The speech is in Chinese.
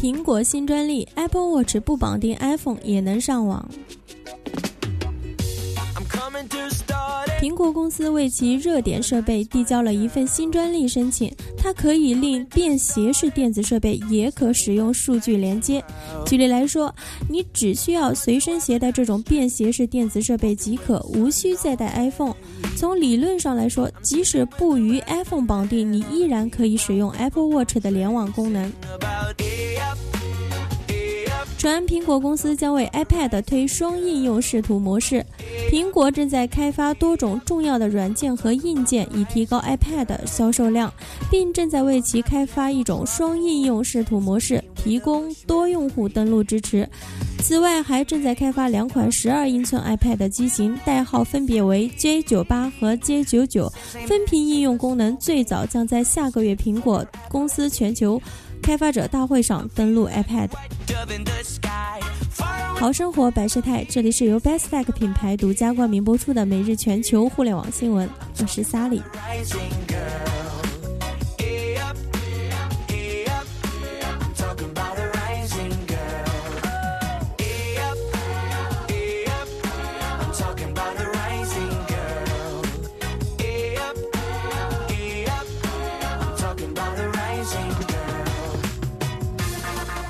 苹果新专利：Apple Watch 不绑定 iPhone 也能上网。苹果公司为其热点设备递交了一份新专利申请，它可以令便携式电子设备也可使用数据连接。举例来说，你只需要随身携带这种便携式电子设备即可，无需再带 iPhone。从理论上来说，即使不与 iPhone 绑定，你依然可以使用 Apple Watch 的联网功能。传苹果公司将为 iPad 推双应用视图模式。苹果正在开发多种重要的软件和硬件，以提高 iPad 销售量，并正在为其开发一种双应用视图模式，提供多用户登录支持。此外，还正在开发两款12英寸 iPad 机型，代号分别为 J98 和 J99。分屏应用功能最早将在下个月苹果公司全球。开发者大会上登录 iPad。好生活百事态，这里是由 Bestech 品牌独家冠名播出的每日全球互联网新闻，我是 Sally。